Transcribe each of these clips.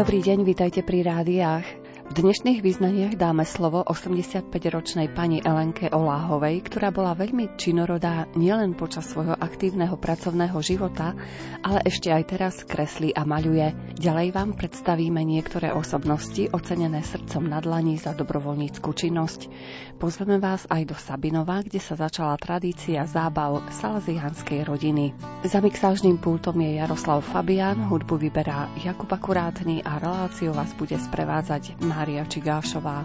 Dobrý deň, vítajte pri rádiách. V dnešných význaniach dáme slovo 85-ročnej pani Elenke Oláhovej, ktorá bola veľmi činorodá nielen počas svojho aktívneho pracovného života, ale ešte aj teraz kreslí a maľuje. Ďalej vám predstavíme niektoré osobnosti ocenené srdcom na dlani za dobrovoľníckú činnosť. Pozveme vás aj do Sabinova, kde sa začala tradícia zábav salzianskej rodiny. Za mixážnym pultom je Jaroslav Fabian, hudbu vyberá Jakub Akurátny a reláciu vás bude sprevádzať Mária Čigášová.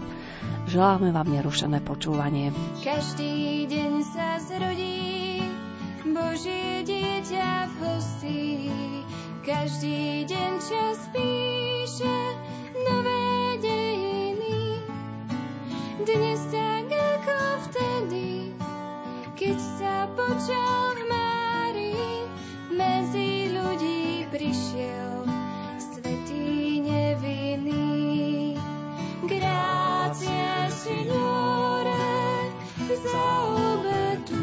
Želáme vám nerušené počúvanie. Každý deň sa zrodí Božie dieťa v hostí. Každý deň čas píše nové dejiny. Dnes tak ako vtedy, keď sa počal v Márii, medzi ľudí prišiel svetý nevinný. Grazie, Signore, za obetu.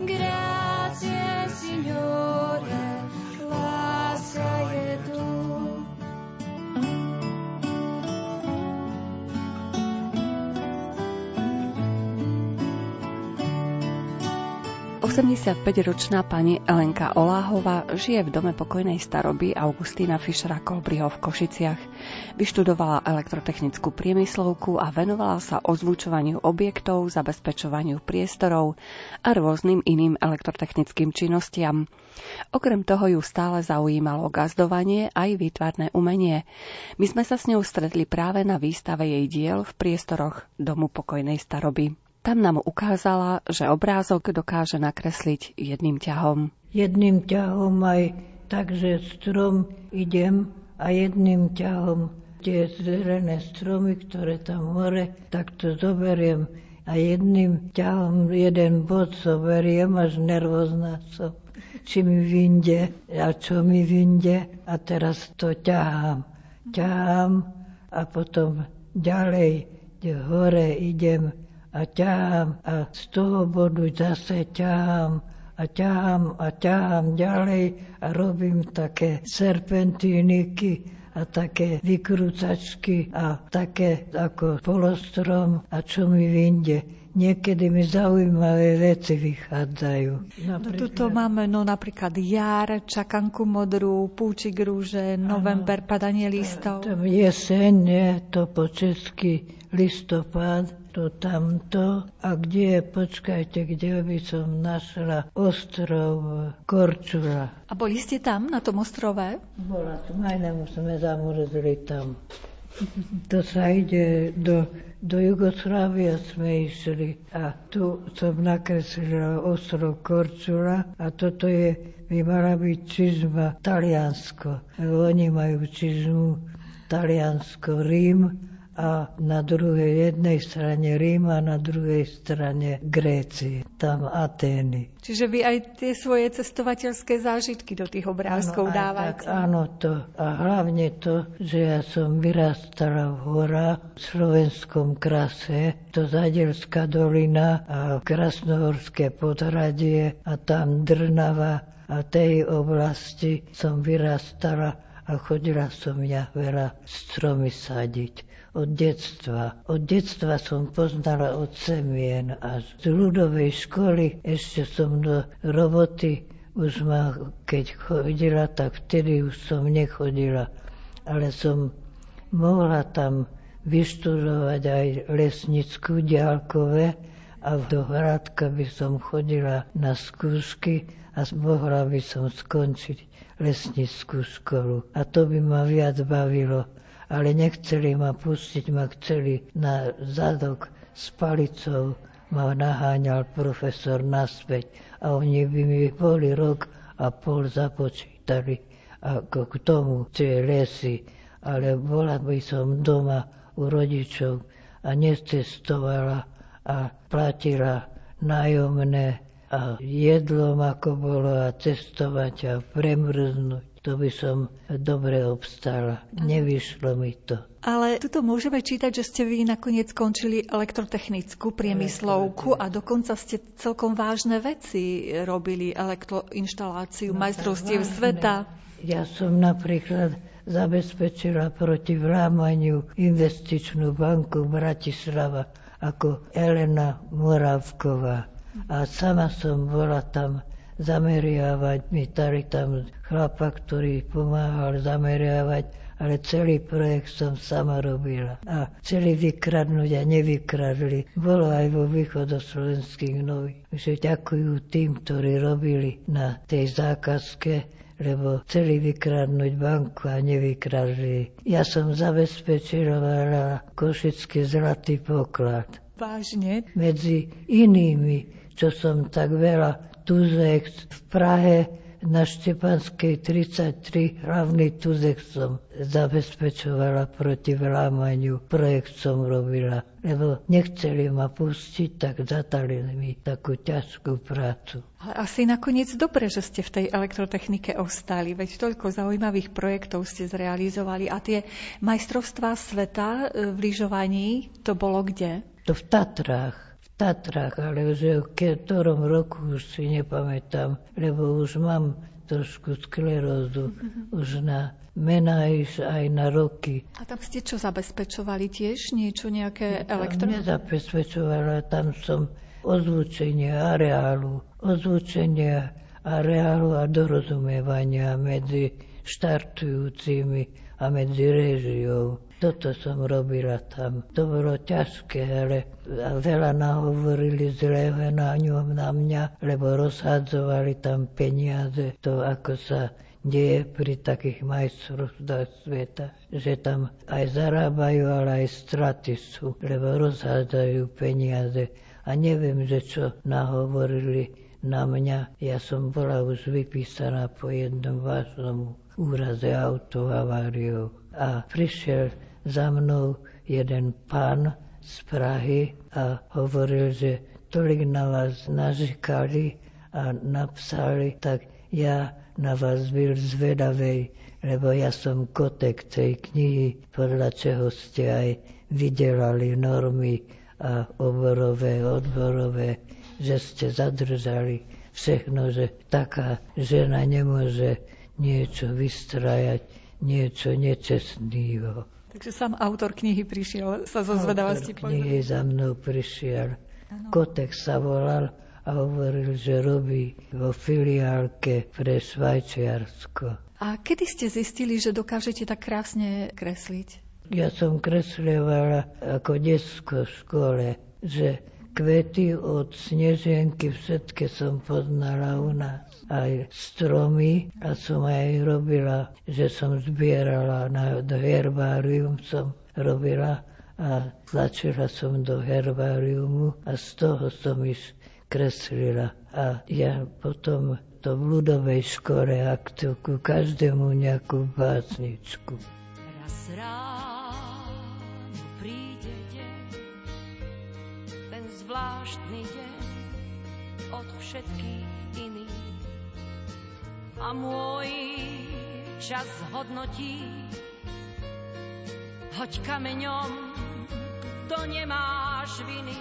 Grazie, Signore, je tu. 85-ročná pani Elenka Oláhova žije v dome pokojnej staroby Augustína Fischera Kolbriho v Košiciach. Vyštudovala elektrotechnickú priemyslovku a venovala sa ozvučovaniu objektov, zabezpečovaniu priestorov a rôznym iným elektrotechnickým činnostiam. Okrem toho ju stále zaujímalo gazdovanie aj výtvarné umenie. My sme sa s ňou stretli práve na výstave jej diel v priestoroch domu pokojnej staroby. Tam nám ukázala, že obrázok dokáže nakresliť jedným ťahom. Jedným ťahom aj tak, že strom idem a jedným ťahom tie zelené stromy, ktoré tam hore, tak to zoberiem a jedným ťahom jeden bod zoberiem, až nervózna som, či mi vyjde a čo mi vyjde a teraz to ťahám. Ťahám a potom ďalej hore idem a ťahám a z toho bodu zase ťahám a ťahám a ťahám ďalej a robím také serpentíniky a také vykrúcačky a také ako polostrom a čo mi vyjde. Niekedy mi zaujímavé veci vychádzajú. No, tuto máme no, napríklad jar, čakanku modrú, púčik rúže, november, padanie listov. Jeseň, nie, to po česky listopad to tamto. A kde je, počkajte, kde by som našla ostrov Korčula. A boli ste tam, na tom ostrove? Bola som, aj sme zamrzli tam. To sa ide do, do Jugoslávia sme išli a tu som nakreslila ostrov Korčula a toto je, by mala byť čizma Taliansko. Oni majú čizmu Taliansko, Rím a na druhej jednej strane Rím a na druhej strane Grécie, tam Atény. Čiže vy aj tie svoje cestovateľské zážitky do tých obrázkov áno, dávate? Tak, áno, to. A hlavne to, že ja som vyrastala v horách v slovenskom krase, to Zadelská dolina a Krasnohorské podhradie a tam Drnava a tej oblasti som vyrastala a chodila som ja veľa stromy sadiť od detstva. Od detstva som poznala od semien a z ľudovej školy ešte som do roboty už ma, keď chodila, tak vtedy už som nechodila. Ale som mohla tam vyštudovať aj lesnickú ďalkové a do Hradka by som chodila na skúšky a mohla by som skončiť lesnickú školu. A to by ma viac bavilo ale nechceli ma pustiť, ma chceli na zadok s palicou ma naháňal profesor naspäť. A oni by mi boli rok a pol započítali ako k tomu tie lesy, ale bola by som doma u rodičov a necestovala a platila nájomné a jedlom ako bolo a cestovať a premrznúť to by som dobre obstála. Nevyšlo mi to. Ale tuto môžeme čítať, že ste vy nakoniec skončili elektrotechnickú priemyslovku a dokonca ste celkom vážne veci robili, elektroinštaláciu no, majstrovstiev sveta. Ja som napríklad zabezpečila proti vlámaniu investičnú banku Bratislava ako Elena Moravková. A sama som bola tam zameriavať. Mi dali tam chlapa, ktorý pomáhal zameriavať, ale celý projekt som sama robila. A chceli vykradnúť a nevykradli. Bolo aj vo východoslovenských nových. Že ďakujú tým, ktorí robili na tej zákazke, lebo chceli vykradnúť banku a nevykradli. Ja som zabezpečila košický zlatý poklad. Vážne? Medzi inými, čo som tak veľa Tuzek v Prahe na Štepanskej 33 hlavný Tuzek som zabezpečovala proti vlámaniu. Projekt som robila, lebo nechceli ma pustiť, tak zatali mi takú ťažkú prácu. Ale asi nakoniec dobre, že ste v tej elektrotechnike ostali, veď toľko zaujímavých projektov ste zrealizovali a tie majstrovstvá sveta e, v lyžovaní, to bolo kde? To v Tatrách. Tatrách, ale že v ktorom roku už si nepamätám, lebo už mám trošku sklerózu, mm-hmm. už na mená aj na roky. A tam ste čo zabezpečovali tiež? Niečo, nejaké elektro? Nezabezpečovala, tam som ozvučenie areálu, ozvučenie areálu a dorozumievania medzi štartujúcimi a medzi režiou. Toto som robila tam. To bolo ťažké, ale veľa nahovorili zlého na ňom na mňa, lebo rozhádzovali tam peniaze. To, ako sa deje pri takých majstrovstvách sveta, že tam aj zarábajú, ale aj straty sú, lebo rozhádzajú peniaze. A neviem, že čo nahovorili na mňa. Ja som bola už vypísaná po jednom vážnom úraze autohaváriou. A prišiel za mnou jeden pán z Prahy a hovoril, že tolik na vás nažikali a napsali, tak ja na vás byl zvedavej, lebo ja som kotek tej knihy, podľa čeho ste aj vydelali normy a oborové, odborové, že ste zadržali všechno, že taká žena nemôže niečo vystrajať, niečo nečestného. Takže sám autor knihy prišiel sa zo zvedavosti knihy za mnou prišiel. Ano. Kotek sa volal a hovoril, že robí vo filiálke pre Švajčiarsko. A kedy ste zistili, že dokážete tak krásne kresliť? Ja som kreslievala ako detsko v škole, že kvety od snežienky všetky som poznala u nás. Aj stromy a som aj robila, že som zbierala na, do herbárium som robila a tlačila som do herbáriumu a z toho som iš kreslila. A ja potom to v ľudovej škole aktu ku každému nejakú básničku. Raz rád zvláštny deň od všetkých a môj čas hodnotí. Hoď kameňom, to nemáš viny.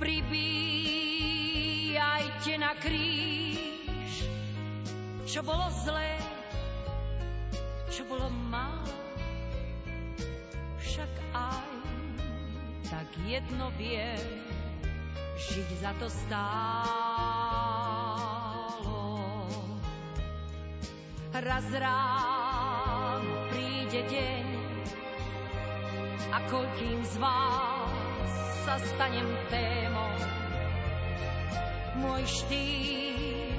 Pribíjajte na kríž, čo bolo zlé, čo bolo málo, však aj tak jedno vie, žiť za to stálo. Raz ráno príde deň a koľkým z vás sa stanem témou. Môj štýl,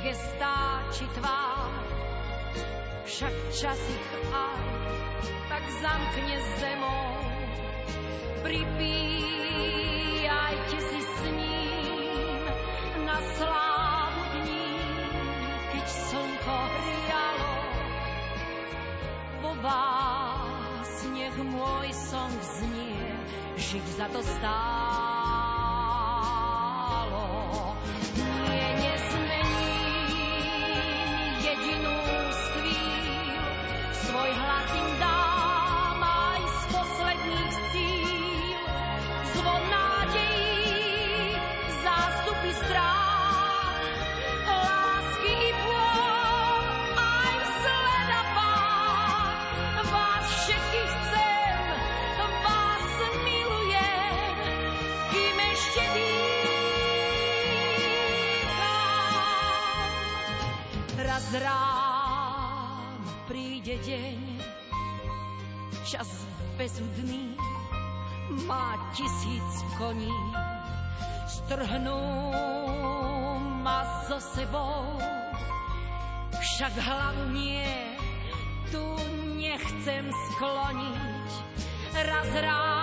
gestá či tvár, však čas ich aj tak zamkne zemou pripíjajte si s ním na slávu keď slnko hrialo. Vo vás nech môj song znie, žiť za to stálo. Bezudný má tisíc koní. Strhnú ma so sebou, však hlavu tu nechcem skloniť. Raz ráno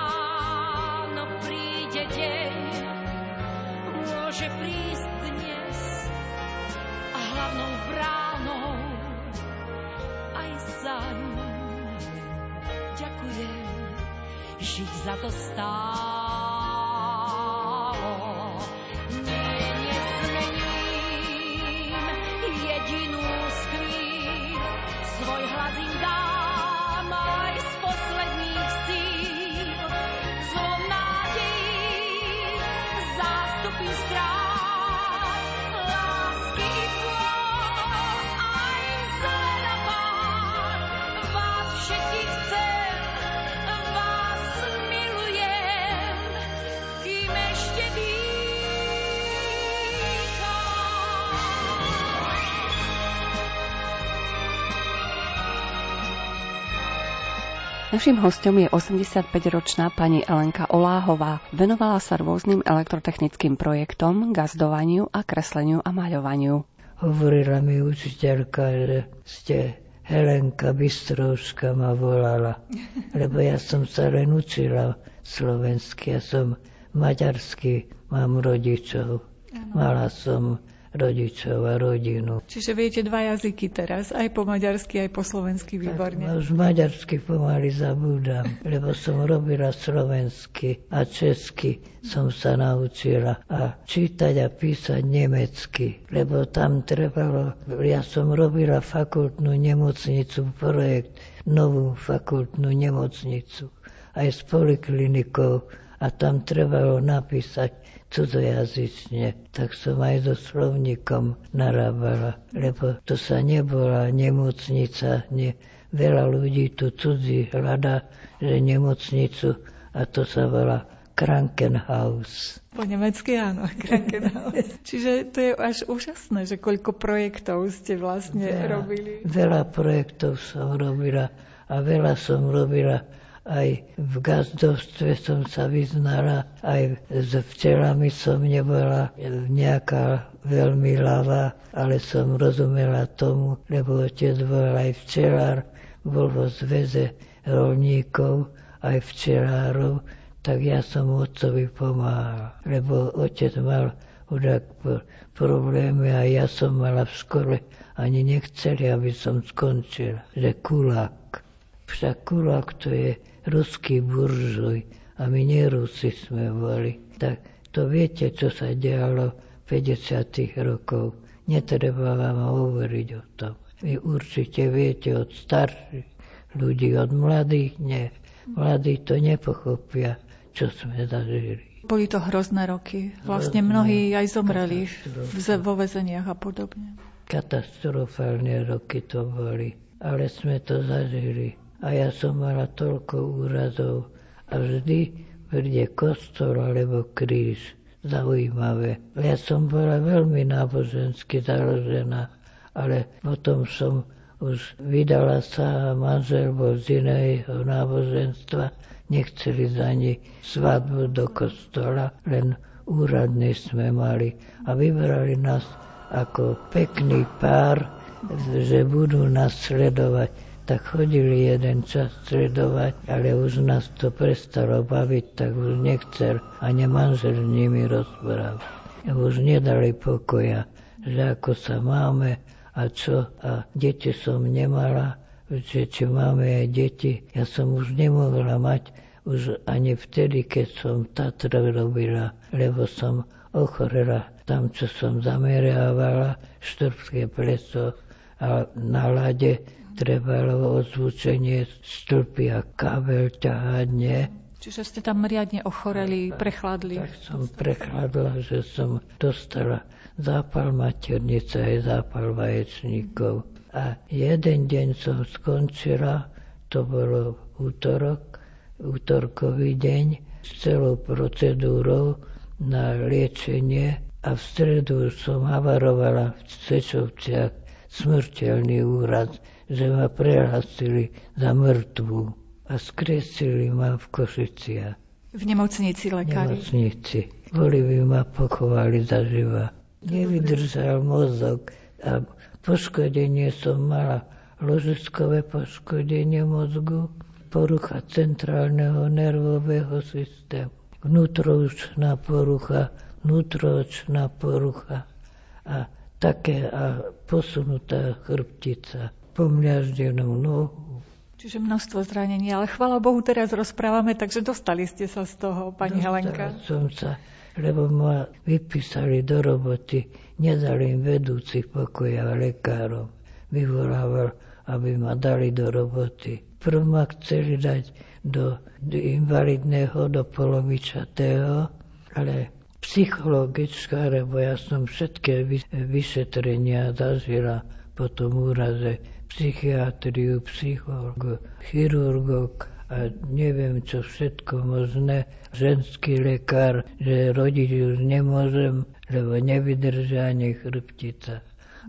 žiť za to stálo. Nie, nezmením jedinú z chvíľ, svoj hlas im dám aj z posledných síl. Zlo nádejí, zástupy strát, Naším hostom je 85-ročná pani Elenka Oláhová. Venovala sa rôznym elektrotechnickým projektom, gazdovaniu a kresleniu a maľovaniu. Hovorila mi učiteľka, že ste Helenka Bystrovská ma volala, lebo ja som sa len učila slovensky, ja som maďarský, mám rodičov. Mala som rodičov a rodinu. Čiže viete dva jazyky teraz, aj po maďarsky, aj po slovensky, výborne. No, už maďarsky pomaly zabúdam, lebo som robila slovensky a česky som sa naučila a čítať a písať nemecky, lebo tam trebalo, ja som robila fakultnú nemocnicu, projekt, novú fakultnú nemocnicu, aj s poliklinikou a tam trebalo napísať cudzojazyčne, tak som aj so slovníkom narábala, lebo to sa nebola nemocnica, ne, veľa ľudí tu cudzí hľadá, že nemocnicu a to sa volá Krankenhaus. Po nemecky áno, Krankenhaus. Čiže to je až úžasné, že koľko projektov ste vlastne veľa, robili. Veľa projektov som robila a veľa som robila aj v gazdovstve som sa vyznala, aj s včelami som nebola nejaká veľmi ľavá, ale som rozumela tomu, lebo otec bol aj včelár, bol vo zveze rolníkov, aj včelárov, tak ja som otcovi pomáhal, lebo otec mal chudák problémy a ja som mala v škole ani nechceli, aby som skončil, že kulák. Však kulák to je ruský buržuj a my nie Rusi sme boli. Tak to viete, čo sa dialo v 50. rokov. Netreba vám hovoriť o tom. Vy určite viete od starších ľudí, od mladých nie. Mladí to nepochopia, čo sme zažili. Boli to hrozné roky. Vlastne Hrozné, mnohí aj zomreli vo vezeniach a podobne. Katastrofálne roky to boli, ale sme to zažili a ja som mala toľko úrazov a vždy príde kostol alebo kríž. Zaujímavé. Ja som bola veľmi nábožensky založená, ale potom som už vydala sa a manžel bol z iného náboženstva. Nechceli za ni svadbu do kostola, len úradný sme mali a vybrali nás ako pekný pár, že budú nás sledovať tak chodili jeden čas sledovať, ale už nás to prestalo baviť, tak už nechcel ani manžel s nimi rozprávať. Už nedali pokoja, že ako sa máme a čo. A deti som nemala, že či máme aj deti. Ja som už nemohla mať už ani vtedy, keď som Tatra robila, lebo som ochorela tam, čo som zameriavala, štrbské pleso a na lade trebalo ozvučenie stĺpy a kabel ťahať, nie. Čiže ste tam riadne ochoreli, prechladli. Tak som prechladla, že som dostala zápal maternice aj zápal vaječníkov. A jeden deň som skončila, to bolo útorok, útorkový deň, s celou procedúrou na liečenie a v stredu som havarovala v Sečovciach smrteľný úraz, že ma prehlasili za mŕtvu a skresili ma v Košiciach. V nemocnici V lekári. nemocnici. Boli by ma pochovali zaživa. Nevydržal mozog a poškodenie som mala ložiskové poškodenie mozgu, porucha centrálneho nervového systému, vnútroučná porucha, vnútroočná porucha a také a posunutá chrbtica, pomľaždenú nohu. Čiže množstvo zranení, ale chvala Bohu, teraz rozprávame, takže dostali ste sa z toho, pani Helenka. Dostala som sa, lebo ma vypísali do roboty, nedali im vedúcich pokoja lekárov. Vyvolával, aby ma dali do roboty. Prv ma chceli dať do, do invalidného, do polovičatého, ale psychologička, lebo ja som všetké vy- vyšetrenia zažila po tom úraze, psychiatriu, psychológu, chirurgok a neviem čo všetko možné. Ženský lekár, že rodiť už nemôžem, lebo nevydrží ani chrbtica,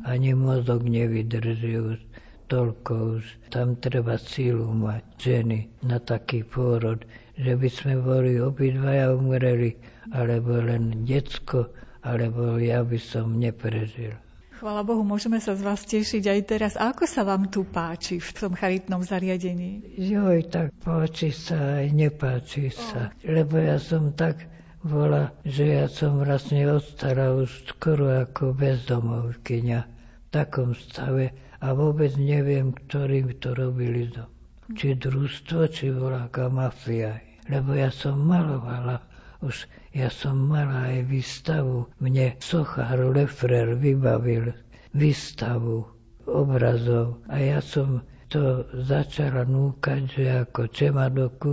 ani mozog nevydrží už toľko už. Tam treba sílu mať ženy na taký pôrod, že by sme boli obidvaja umreli, alebo len decko, alebo ja by som neprežil. Chvala Bohu, môžeme sa z vás tešiť aj teraz. A ako sa vám tu páči v tom charitnom zariadení? Joj, tak páči sa aj nepáči sa. Lebo ja som tak bola, že ja som vlastne ostala už skoro ako bezdomovkyňa v takom stave a vôbec neviem, ktorým to robili to. Či družstvo, či bola mafia. Lebo ja som malovala už ja som mala aj výstavu. Mne sochár Lefrer vybavil výstavu obrazov a ja som to začala núkať, že ako Čemadoku,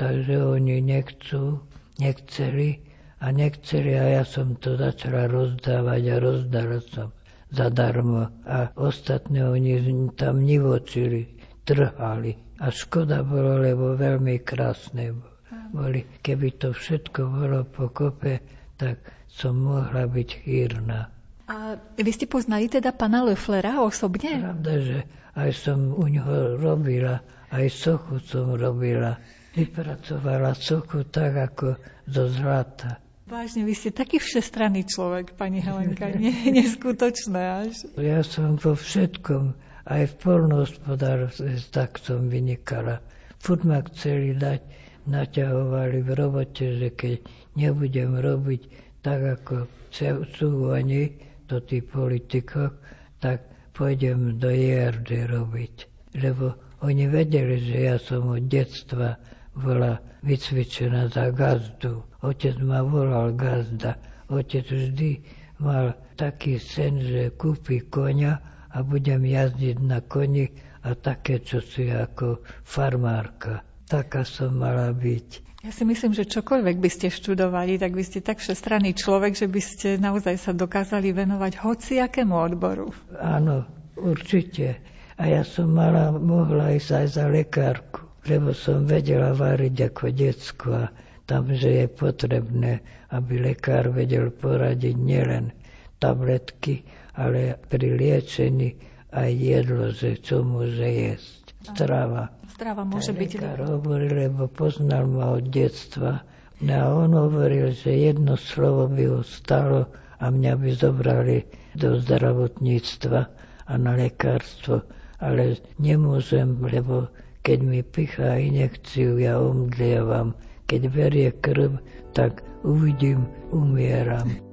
takže oni nechcú, nechceli a nechceli a ja som to začala rozdávať a rozdala som zadarmo a ostatné oni tam nivočili, trhali. A škoda bolo, lebo veľmi krásne bolo boli. Keby to všetko bolo pokope, tak som mohla byť chýrna. A vy ste poznali teda pana Leflera osobne? Pravda, že aj som u ňoho robila, aj sochu som robila. Vypracovala sochu tak ako zo zlata. Vážne, vy ste taký všestranný človek, pani Helenka. Nie, neskutočné až. Ja som vo všetkom, aj v polnohospodárstve, tak som vynikala. Furt ma chceli dať naťahovali v robote, že keď nebudem robiť tak, ako chcú oni, to tí politikoch, tak pôjdem do JRD robiť. Lebo oni vedeli, že ja som od detstva bola vycvičená za gazdu. Otec ma volal gazda. Otec vždy mal taký sen, že kúpi konia a budem jazdiť na koni a také, čo si ako farmárka. Taká som mala byť. Ja si myslím, že čokoľvek by ste študovali, tak by ste tak všestranný človek, že by ste naozaj sa dokázali venovať hociakému odboru. Áno, určite. A ja som mala, mohla ísť aj za lekárku, lebo som vedela variť ako decko a tam, že je potrebné, aby lekár vedel poradiť nielen tabletky, ale pri liečení aj jedlo, že čo môže jesť. Strava. Strava môže byť... Hovoril, lebo poznal ma od detstva. No a on hovoril, že jedno slovo by ho stalo a mňa by zobrali do zdravotníctva a na lekárstvo. Ale nemôžem, lebo keď mi pichá injekciu, ja omdlievam. Keď berie krv, tak uvidím, umieram.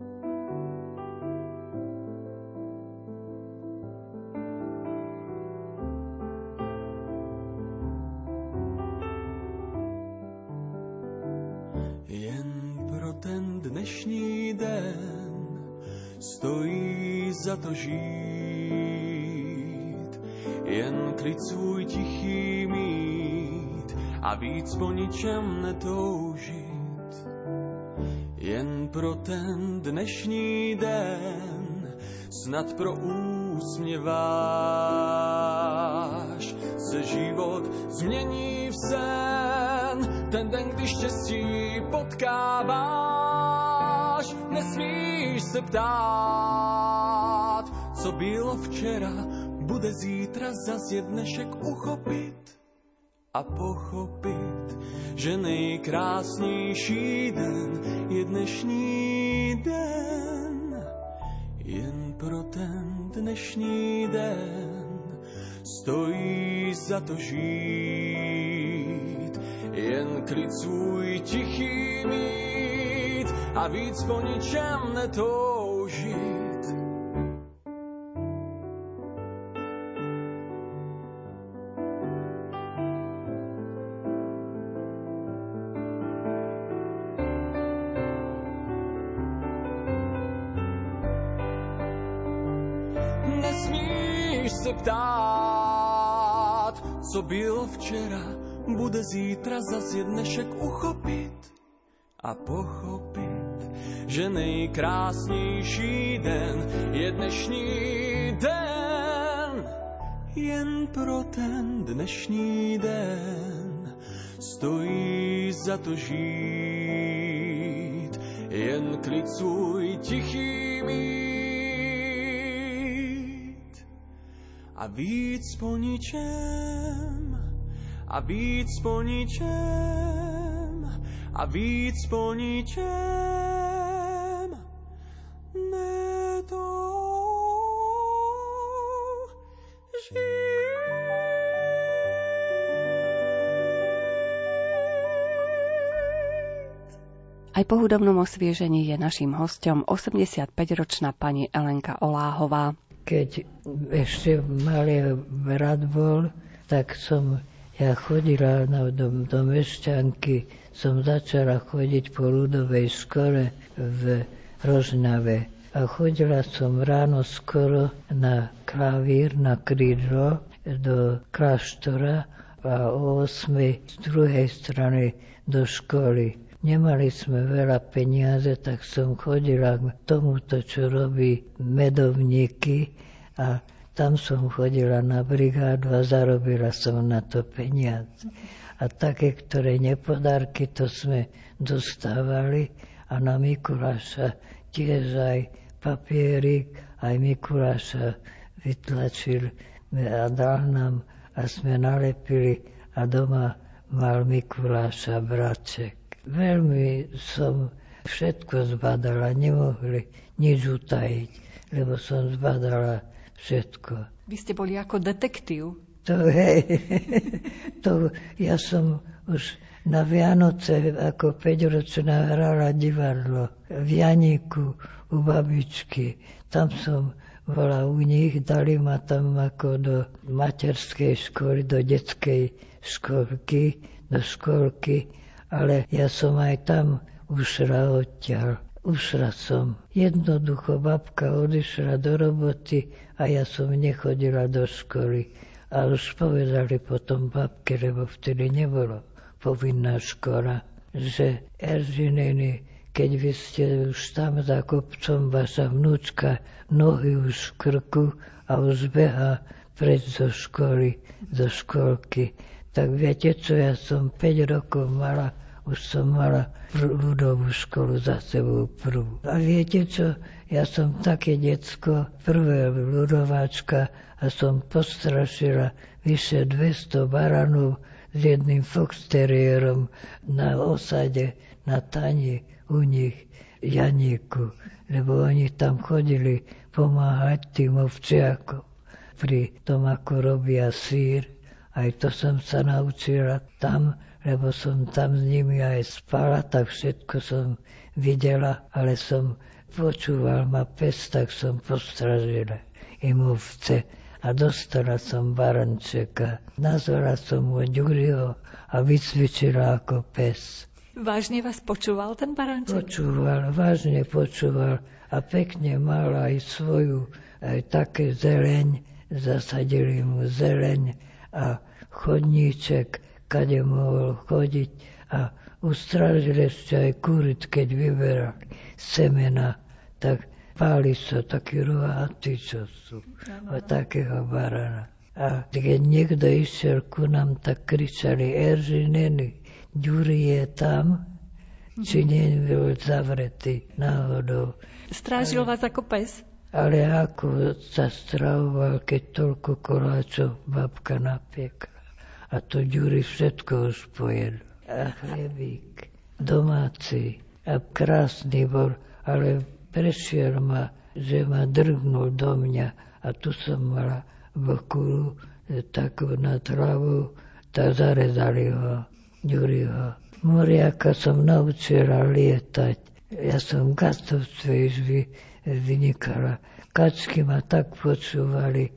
Žít. Jen klid svůj tichý mít a víc po ničem netoužit. Jen pro ten dnešní den snad pro úsměv váš se život změní v sen. Ten den, když štěstí potkáváš, nesmíš se ptát, co bylo včera, bude zítra zas je dnešek uchopit a pochopit, že nejkrásnější den je dnešní den. Jen pro ten dnešní den stojí za to žít. Jen klid svůj tichý mít a víc po ničem netoužit. Byl včera, bude zítra zas dnešek uchopit a pochopit, že nejkrásnější den je dnešní den. Jen pro ten dnešní den stojí za to žít, jen klid svůj tichý mít a víc po ničem, a víc po ničem, a víc po ničem. Aj po hudobnom osviežení je naším hostom 85-ročná pani Elenka Oláhová. Keď ešte malý brat bol, tak som ja chodila na, do, do Mešťanky, som začala chodiť po ľudovej škole v Rožnave. A chodila som ráno skoro na klavír, na krídlo do kláštora a o 8 z druhej strany do školy. Nemali sme veľa peniaze, tak som chodila k tomuto, čo robí medovníky a tam som chodila na brigádu a zarobila som na to peniaze. A také, ktoré nepodárky, to sme dostávali a na Mikuláša tiež aj papierik, aj Mikuláša vytlačil a dal nám a sme nalepili a doma mal Mikuláša braček. Veľmi som všetko zbadala, nemohli nič utajiť, lebo som zbadala všetko. Vy ste boli ako detektív. To, hej, to ja som už na Vianoce ako 5-ročná hrala divadlo v Janíku u babičky. Tam som bola u nich, dali ma tam ako do materskej školy, do detskej školky, do školky ale ja som aj tam ušla odtiaľ. Ušla som. Jednoducho babka odišla do roboty a ja som nechodila do školy. A už povedali potom babke, lebo vtedy nebolo povinná škola, že Eržininy, keď vy ste už tam za kopcom, vaša vnúčka nohy už v krku a už beha preč zo školy, zo školky. Tak viete čo, ja som 5 rokov mala už som mala ľudovú školu za sebou prvú. A viete čo, ja som také decko, prvé ľudováčka a som postrašila vyše 200 baranov s jedným foxteriérom na osade, na tani u nich Janíku, lebo oni tam chodili pomáhať tým ovčiakom pri tom, ako robia sír. Aj to som sa naučila tam, lebo som tam s nimi aj spala, tak všetko som videla, ale som počúval ma pes, tak som postražila im ovce a dostala som barančeka. Nazvala som ho Ďuriho a vycvičila ako pes. Vážne vás počúval ten baranček? Počúval, vážne počúval a pekne mal aj svoju, aj také zeleň, zasadili mu zeleň a chodníček kade mohol chodiť a ustražil ešte aj kurit, keď vyberali semena, tak páli sa takí rohatí, čo sú, a takého barana. A keď niekto išiel ku nám, tak kričali Eržineny, Ďuri je tam, či nie bol zavretý náhodou. Strážil vás ako pes? Ale ako sa stravoval, keď toľko koláčov babka napiekla. A to Ďuri všetko už pojedol. A chlebík domáci a krásny bol, ale prešiel ma, že ma drgnul do mňa a tu som mala boku takú na travu, tak zarezali ho, Ďuriho. Moriaka som naučila lietať. Ja som v gastovstve vy, vynikala. Kačky ma tak počúvali e,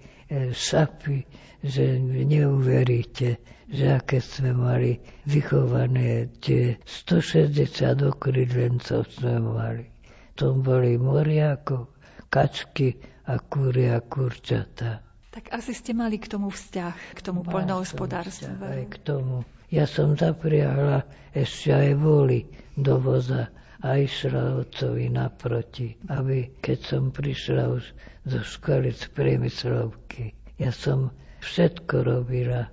šapy, že neuveríte, že aké sme mali vychované tie 160 okrydlencov sme mali. To boli moriakov, kačky a kúry a kurčata. Tak asi ste mali k tomu vzťah, k tomu poľnohospodárstvu. Aj k tomu. Ja som zapriahla ešte aj voli do voza a išla otcovi naproti, aby keď som prišla už zo školy z priemyslovky, ja som všetko robila.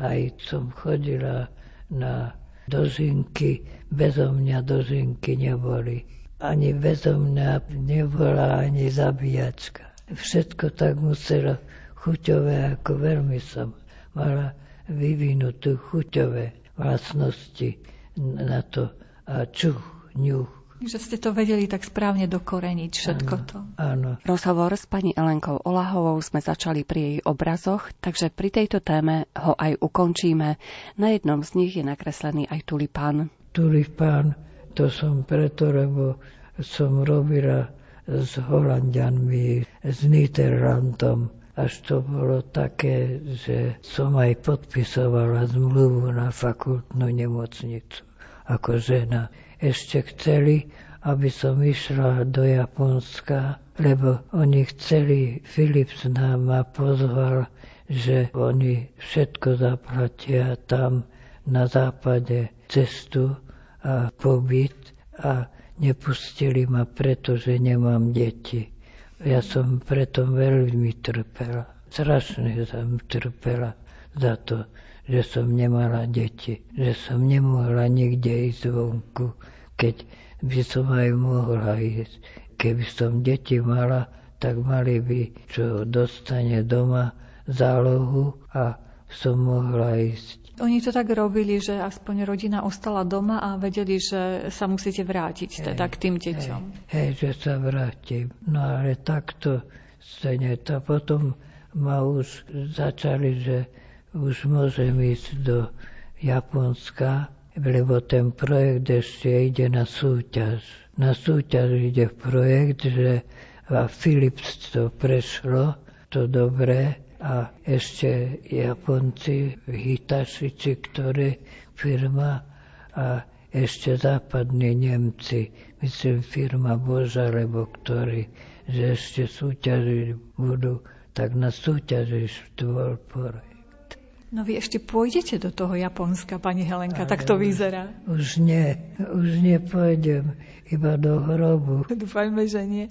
Aj som chodila na dožinky, bezo mňa dožinky neboli. Ani mňa nebola ani zabíjačka. Všetko tak muselo chuťové, ako veľmi som mala vyvinutú chuťové vlastnosti na to a čuch, ňuch. Že ste to vedeli tak správne dokoreniť všetko áno, to. Áno. Rozhovor s pani Elenkou Olahovou sme začali pri jej obrazoch, takže pri tejto téme ho aj ukončíme. Na jednom z nich je nakreslený aj tulipán. Tulipán, to som preto, lebo som robila s Holandianmi, s Niederlandom. Až to bolo také, že som aj podpisovala zmluvu na fakultnú nemocnicu ako žena ešte chceli, aby som išla do Japonska, lebo oni chceli, Philips nám ma pozval, že oni všetko zaplatia tam na západe cestu a pobyt a nepustili ma, pretože nemám deti. Ja som preto veľmi trpela. Strašne som trpela za to, že som nemala deti, že som nemohla nikde ísť vonku, keď by som aj mohla ísť. Keby som deti mala, tak mali by, čo dostane doma, zálohu a som mohla ísť. Oni to tak robili, že aspoň rodina ostala doma a vedeli, že sa musíte vrátiť hej, teda k tým deťom. Hej, hej, že sa vrátim. No ale takto sa nie. A potom ma už začali, že už môžem ísť do Japonska, lebo ten projekt ešte ide na súťaž. Na súťaž ide projekt, že a Philips to prešlo, to dobré, a ešte Japonci, Hitachi, či ktoré firma a ešte západní Nemci, myslím firma Boža, lebo ktorí, že ešte súťažiť budú, tak na súťaži štvorpore. projekt. No vy ešte pôjdete do toho Japonska, pani Helenka, tak to vyzerá. Už nie, už nepôjdem, iba do hrobu. Dúfajme, že nie.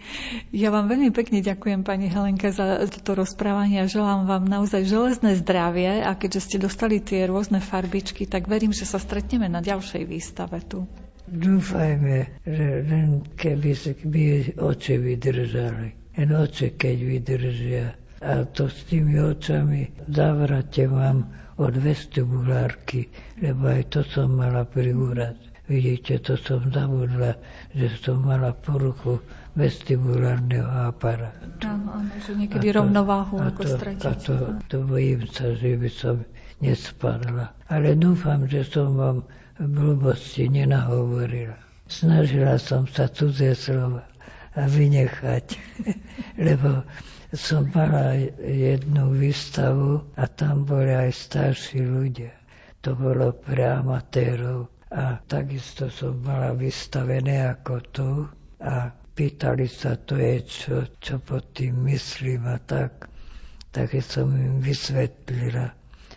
Ja vám veľmi pekne ďakujem, pani Helenka, za toto rozprávanie a želám vám naozaj železné zdravie a keďže ste dostali tie rôzne farbičky, tak verím, že sa stretneme na ďalšej výstave tu. Dúfajme, že len keby by oči vydržali. Len oči, keď vydržia a to s tými očami zavrate mám od vestibulárky, lebo aj to som mala pri úrad. Vidíte, to som zabudla, že som mala poruchu vestibulárneho aparátu. Áno, áno, že niekedy a to, rovnováhu a ako to, A to, to bojím sa, že by som nespadla. Ale dúfam, že som vám blbosti nenahovorila. Snažila som sa cudzie slova a vynechať, lebo som mala jednu výstavu a tam boli aj starší ľudia. To bolo pre amatérov. A takisto som mala vystavené ako tu a pýtali sa, to je čo, čo pod tým myslím a tak. Tak som im vysvetlila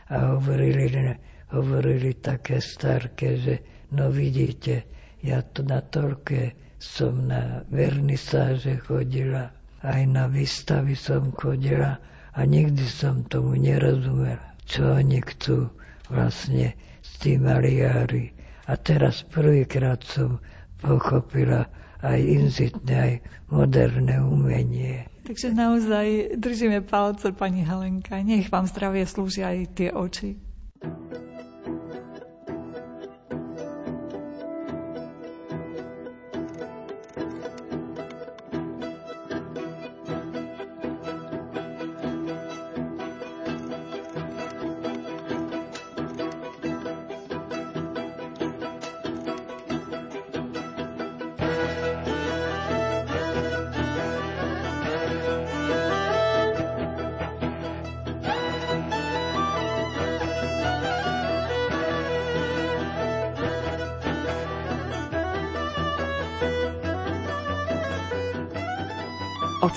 a hovorili, hovorili také starké, že no vidíte, ja to na toľké som na vernisáže chodila aj na výstavy som chodila a nikdy som tomu nerozumela, čo oni chcú vlastne s tým maliári. A teraz prvýkrát som pochopila aj inzitné, aj moderné umenie. Takže naozaj držíme palce, pani Helenka. Nech vám zdravie slúžia aj tie oči.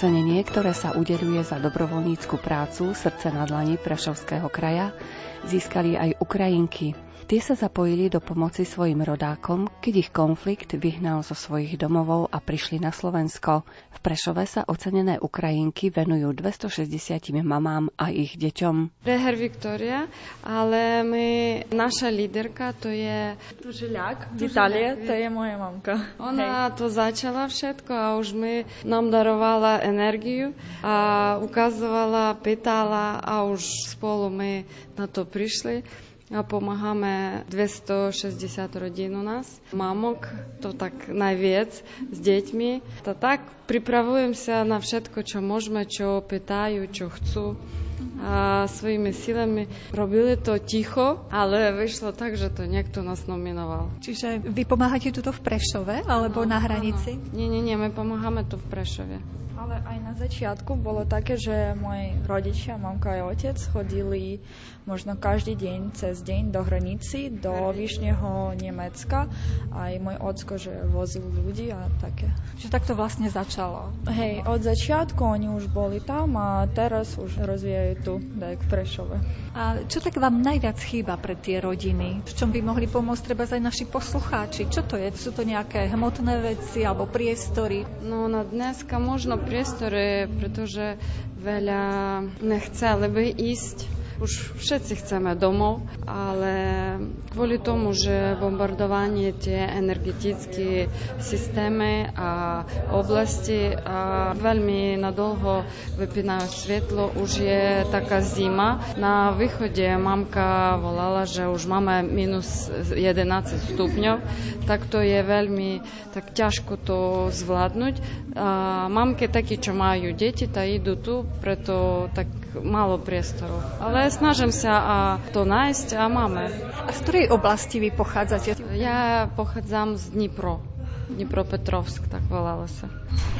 Ocenenie, ktoré sa udeluje za dobrovoľnícku prácu Srdce na dlani Prešovského kraja, získali aj Ukrajinky, Tie sa zapojili do pomoci svojim rodákom, keď ich konflikt vyhnal zo svojich domovov a prišli na Slovensko. V Prešove sa ocenené Ukrajinky venujú 260 mamám a ich deťom. Reher Viktoria, ale my, naša líderka to je... Tužiľák, Itálie, to je moja mamka. Ona Hej. to začala všetko a už mi nám darovala energiu a ukazovala, pýtala a už spolu my na to prišli a pomáhame 260 rodín u nás. Mamok, to tak najviac s deťmi. To tak pripravujem sa na všetko, čo môžeme, čo pýtajú, čo chcú a svojimi silami robili to ticho, ale vyšlo tak, že to niekto nás nominoval. Čiže vy pomáhate tuto v Prešove alebo no, na hranici? No. Nie, nie, nie, my pomáhame tu v Prešove. Ale aj na začiatku bolo také, že moji rodičia, mamka a otec chodili možno každý deň cez deň do hranici, do Vyšného Nemecka. Aj môj ocko, že vozil ľudí a také. Čiže tak to vlastne začalo? Hej, od začiatku oni už boli tam a teraz už rozvíjajú tu, tak v Prešove. A čo tak vám najviac chýba pre tie rodiny? V čom by mohli pomôcť treba aj naši poslucháči? Čo to je? Sú to nejaké hmotné veci alebo priestory? No na dneska možno priestory, pretože veľa nechceli by ísť už všetci chceme domov, ale kvôli tomu, že bombardovanie tie energetické systémy a oblasti a veľmi nadolho vypínajú svetlo, už je taká zima. Na východe mamka volala, že už máme minus 11 stupňov, tak to je veľmi tak ťažko to zvládnuť. A mamky takí, čo majú deti, tá idú tu, preto tak málo priestoru. Ale snažím sa a to nájsť a máme. A z ktorej oblasti vy pochádzate? Ja pochádzam z Dnipro. Dnipropetrovsk, tak volalo sa.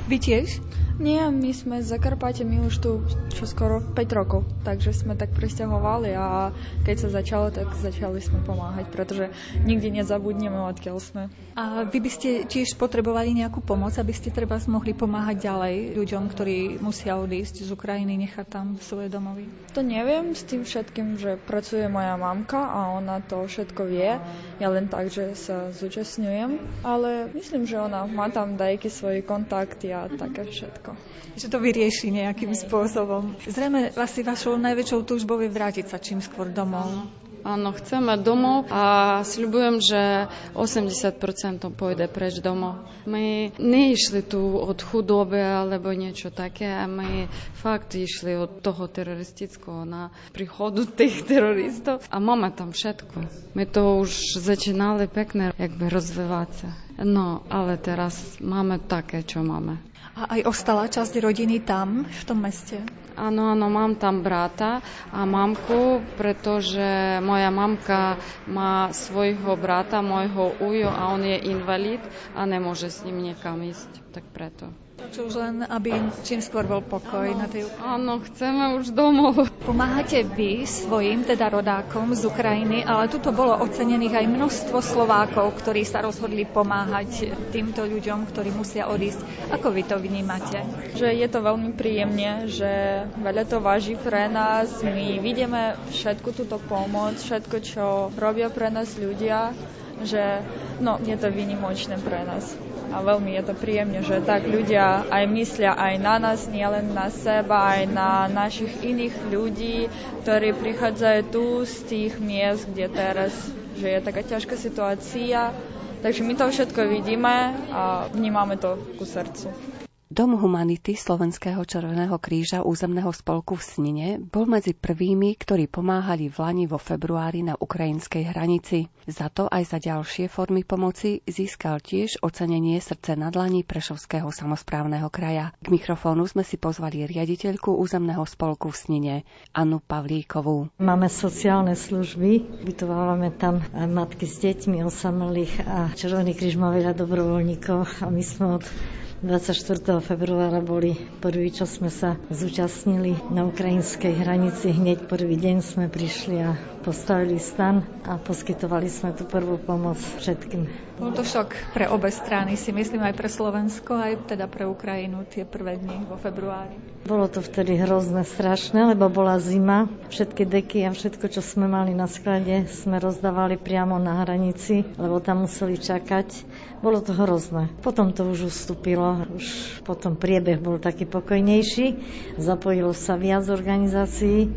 Vy tiež? Nie, my sme z Zakarpate, my už tu čo skoro 5 rokov, takže sme tak presťahovali a keď sa začalo, tak začali sme pomáhať, pretože nikdy nezabudneme, odkiaľ sme. A vy by ste tiež potrebovali nejakú pomoc, aby ste treba mohli pomáhať ďalej ľuďom, ktorí musia odísť z Ukrajiny, nechať tam svoje domovy? To neviem, s tým všetkým, že pracuje moja mamka a ona to všetko vie. Ja len tak, že sa zúčastňujem, ale myslím, že ona má tam dajky svoje kontakty a také všetko. Že to vyrieši nejakým spôsobom. Zrejme asi vašou najväčšou túžbou je vrátiť sa čím skôr domov. Áno, chceme domov a sľubujem, že 80% pôjde preč domov. My neišli tu od chudoby alebo niečo také, my fakt išli od toho teroristického na príchodu tých teroristov a máme tam všetko. My to už začínali pekne jakby rozvíjať sa. No, ale teraz máme také, čo máme. A aj ostala časť rodiny tam, v tom meste? Áno, áno, mám tam brata a mamku, pretože moja mamka má svojho brata, môjho ujo a on je invalid a nemôže s ním niekam ísť, tak preto. Takže už len, aby čím skôr bol pokoj áno, na tej Áno, chceme už domov. Pomáhate vy svojim, teda rodákom z Ukrajiny, ale tuto bolo ocenených aj množstvo Slovákov, ktorí sa rozhodli pomáhať týmto ľuďom, ktorí musia odísť. Ako vy to vnímate? Že je to veľmi príjemne, že veľa to váži pre nás. My vidíme všetku túto pomoc, všetko, čo robia pre nás ľudia, že no, je to výnimočné pre nás a veľmi je to príjemne, že tak ľudia aj myslia aj na nás, nielen na seba, aj na našich iných ľudí, ktorí prichádzajú tu z tých miest, kde teraz že je taká ťažká situácia, Takže my to všetko vidíme a vnímame to ku srdcu. Dom Humanity Slovenského červeného kríža územného spolku v Snine bol medzi prvými, ktorí pomáhali v Lani vo februári na ukrajinskej hranici. Za to aj za ďalšie formy pomoci získal tiež ocenenie srdce na dlani Prešovského samozprávneho kraja. K mikrofónu sme si pozvali riaditeľku územného spolku v Snine, Anu Pavlíkovú. Máme sociálne služby, vytovávame tam matky s deťmi osamelých a Červený kríž má veľa dobrovoľníkov a my sme od 24. februára boli prvý, čo sme sa zúčastnili na ukrajinskej hranici. Hneď prvý deň sme prišli a postavili stan a poskytovali sme tú prvú pomoc všetkým. Bol to šok pre obe strany, si myslím aj pre Slovensko, aj teda pre Ukrajinu tie prvé dni vo februári. Bolo to vtedy hrozné, strašné, lebo bola zima. Všetky deky a všetko, čo sme mali na sklade, sme rozdávali priamo na hranici, lebo tam museli čakať. Bolo to hrozné. Potom to už ustúpilo, už potom priebeh bol taký pokojnejší, zapojilo sa viac organizácií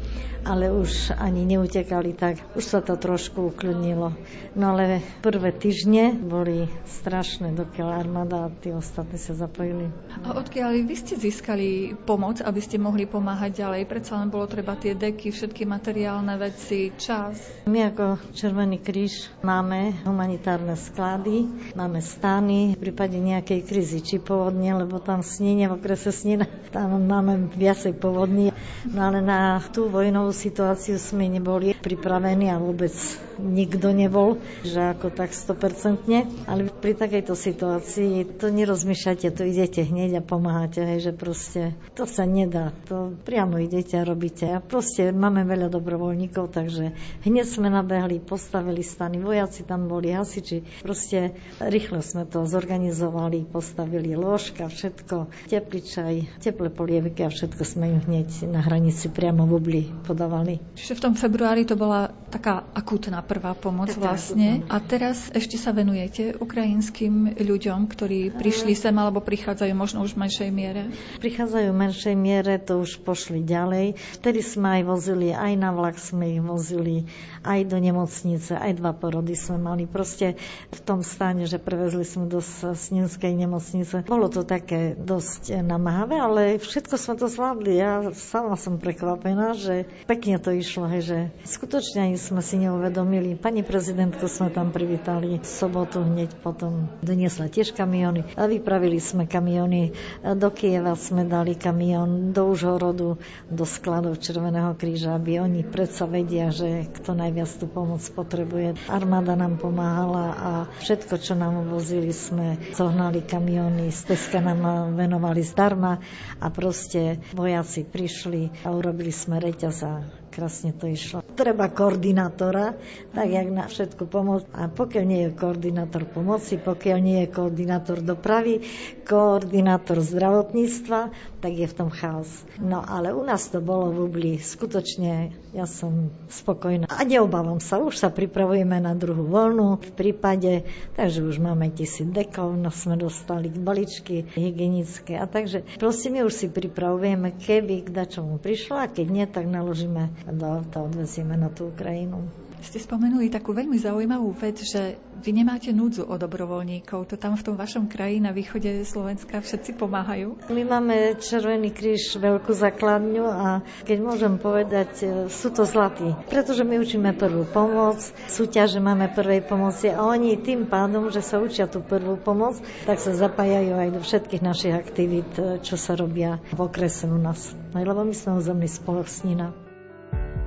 ale už ani neutekali tak. Už sa to trošku ukľudnilo. No ale prvé týždne boli strašné, dokiaľ armáda a tí ostatní sa zapojili. A odkiaľ vy ste získali pomoc, aby ste mohli pomáhať ďalej? Predsa len bolo treba tie deky, všetky materiálne veci, čas. My ako Červený kríž máme humanitárne sklady, máme stany v prípade nejakej krízy, či povodne, lebo tam snine, v okrese snine, tam máme viacej povodní. No ale na tú vojnovú situáciu sme neboli pripravení a vôbec nikto nebol, že ako tak 100%. Ale pri takejto situácii to nerozmýšľate, to idete hneď a pomáhate, hej, že proste to sa nedá. To priamo idete a robíte. A proste máme veľa dobrovoľníkov, takže hneď sme nabehli, postavili stany, vojaci tam boli, hasiči. Proste rýchlo sme to zorganizovali, postavili lôžka, všetko, teplý čaj, teplé polievky a všetko sme im hneď na hranici priamo v Ubli podali fungovali. Čiže v tom februári to bola taká akútna prvá pomoc taká vlastne. A teraz ešte sa venujete ukrajinským ľuďom, ktorí prišli sem alebo prichádzajú možno už v menšej miere? Prichádzajú v menšej miere, to už pošli ďalej. Vtedy sme aj vozili, aj na vlak sme ich vozili, aj do nemocnice, aj dva porody sme mali. Proste v tom stane, že prevezli sme do Sninskej nemocnice. Bolo to také dosť namáhavé, ale všetko sme to zvládli. Ja sama som prekvapená, že pekne to išlo, hej, že skutočne ani sme si neuvedomili. Pani prezidentku sme tam privítali v sobotu hneď potom doniesla tiež kamiony. A vypravili sme kamiony. Do Kieva sme dali kamión, do Užhorodu, do skladov Červeného kríža, aby oni predsa vedia, že kto najviac tú pomoc potrebuje. Armáda nám pomáhala a všetko, čo nám vozili, sme zohnali kamiony, z Teska nám venovali zdarma a proste vojaci prišli a urobili sme reťaz a Ajá. Krásne to išlo. Treba koordinátora, tak jak na všetku pomoc. A pokiaľ nie je koordinátor pomoci, pokiaľ nie je koordinátor dopravy, koordinátor zdravotníctva, tak je v tom chaos. No ale u nás to bolo v Ubli. Skutočne ja som spokojná. A neobávam sa, už sa pripravujeme na druhú voľnu v prípade, takže už máme tisíc dekov, no sme dostali baličky hygienické a takže proste my už si pripravujeme, keby k dačomu prišla a keď nie, tak naložíme do auta odvezieme na tú Ukrajinu. Ste spomenuli takú veľmi zaujímavú vec, že vy nemáte núdzu o dobrovoľníkov. To tam v tom vašom kraji na východe Slovenska všetci pomáhajú? My máme Červený kríž, veľkú základňu a keď môžem povedať, e, sú to zlatí. Pretože my učíme prvú pomoc, súťaže máme prvej pomoci a oni tým pádom, že sa učia tú prvú pomoc, tak sa zapájajú aj do všetkých našich aktivít, e, čo sa robia v okrese u nás. Lebo my sme územný spolok Snina.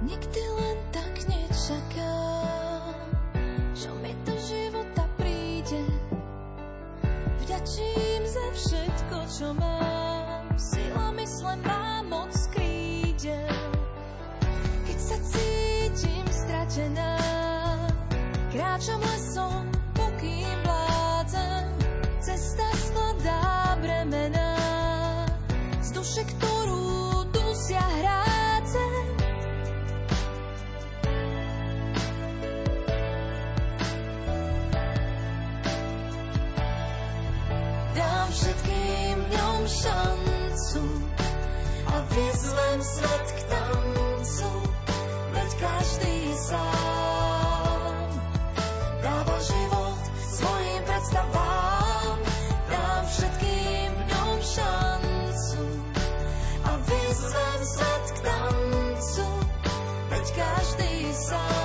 Nikdy len tak sám. Dáva život svojim predstavám, dám všetkým dňom šancu a vyzvem k tancu, veď každý sám.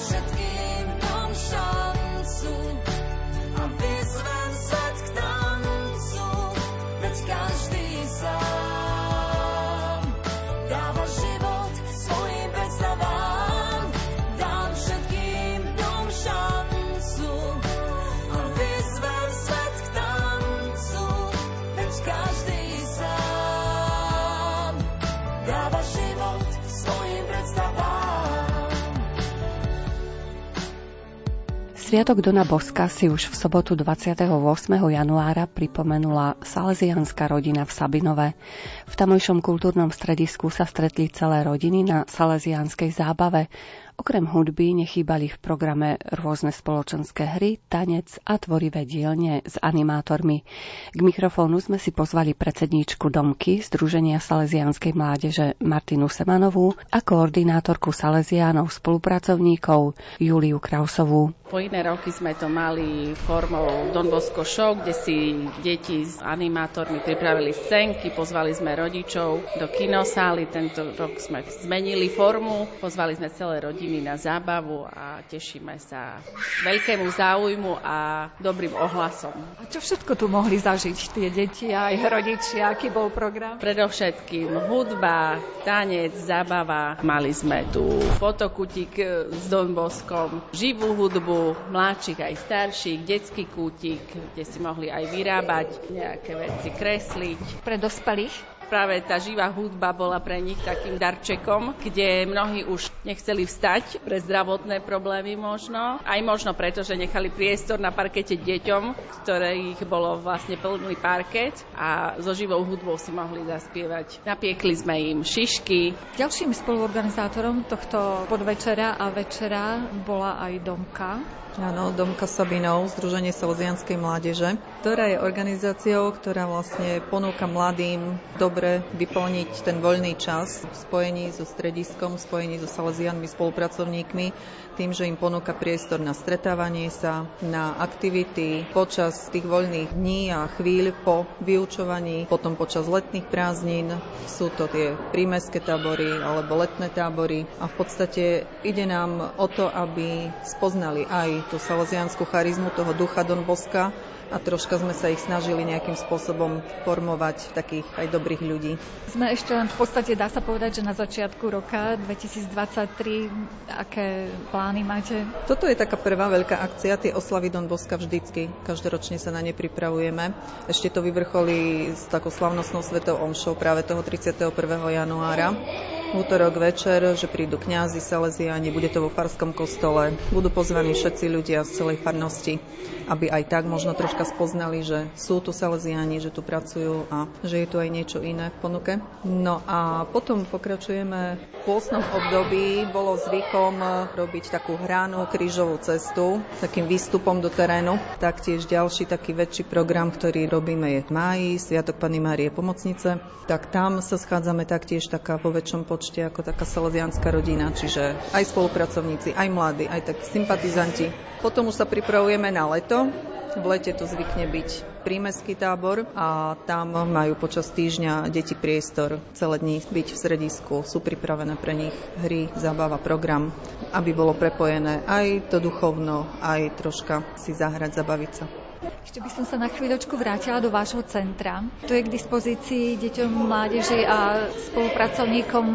všetky Sviatok Dona Boska si už v sobotu 28. januára pripomenula salesianská rodina v Sabinove. V tamojšom kultúrnom stredisku sa stretli celé rodiny na salesianskej zábave. Okrem hudby nechýbali v programe rôzne spoločenské hry, tanec a tvorivé dielne s animátormi. K mikrofónu sme si pozvali predsedníčku Domky Združenia Salesianskej mládeže Martinu Semanovú a koordinátorku Salesiánov spolupracovníkov Juliu Krausovú. Po iné roky sme to mali formou Don Bosco Show, kde si deti s animátormi pripravili scénky, pozvali sme rodičov do kinosály. Tento rok sme zmenili formu, pozvali sme celé rodiny na zábavu a tešíme sa veľkému záujmu a dobrým ohlasom. A čo všetko tu mohli zažiť tie deti a aj rodičia? Aký bol program? Predovšetkým hudba, tanec, zábava. Mali sme tu fotokutik s Don Boskom, živú hudbu, mladších aj starších, detský kútik, kde si mohli aj vyrábať nejaké veci, kresliť. Pre dospelých? Práve tá živá hudba bola pre nich takým darčekom, kde mnohí už nechceli vstať pre zdravotné problémy možno. Aj možno preto, že nechali priestor na parkete deťom, ktoré ich bolo vlastne plný parket a so živou hudbou si mohli zaspievať. Napiekli sme im šišky. Ďalším spoluorganizátorom tohto podvečera a večera bola aj Domka. Áno, Domka Sabinov, Združenie Salesianskej mládeže, ktorá je organizáciou, ktorá vlastne ponúka mladým dobre vyplniť ten voľný čas v spojení so strediskom, v spojení so Salesianmi, spolupracovníkmi, tým, že im ponúka priestor na stretávanie sa, na aktivity počas tých voľných dní a chvíľ po vyučovaní, potom počas letných prázdnin. Sú to tie prímeské tábory alebo letné tábory a v podstate ide nám o to, aby spoznali aj tú salesianskú charizmu, toho ducha Don Boska a troška sme sa ich snažili nejakým spôsobom formovať takých aj dobrých ľudí. Sme ešte len v podstate, dá sa povedať, že na začiatku roka 2023, aké plány máte? Toto je taká prvá veľká akcia, tie oslavy Don Boska vždycky, každoročne sa na ne pripravujeme. Ešte to vyvrcholí s takou slavnostnou svetou omšou práve toho 31. januára útorok večer, že prídu kňazi, saleziáni, bude to vo farskom kostole, budú pozvaní všetci ľudia z celej farnosti, aby aj tak možno troška spoznali, že sú tu saleziáni, že tu pracujú a že je tu aj niečo iné v ponuke. No a potom pokračujeme v pôstnom období. Bolo zvykom robiť takú hranú krížovú cestu, takým výstupom do terénu. Taktiež ďalší taký väčší program, ktorý robíme je v máji, Sviatok Pany Márie Pomocnice. Tak tam sa schádzame taktiež taká vo väčšom počtu počte ako taká salesianská rodina, čiže aj spolupracovníci, aj mladí, aj tak sympatizanti. Potom už sa pripravujeme na leto. V lete to zvykne byť prímeský tábor a tam majú počas týždňa deti priestor celé dní byť v stredisku. Sú pripravené pre nich hry, zábava, program, aby bolo prepojené aj to duchovno, aj troška si zahrať, zabaviť sa. Ešte by som sa na chvíľočku vrátila do vášho centra. Tu je k dispozícii deťom, mládeži a spolupracovníkom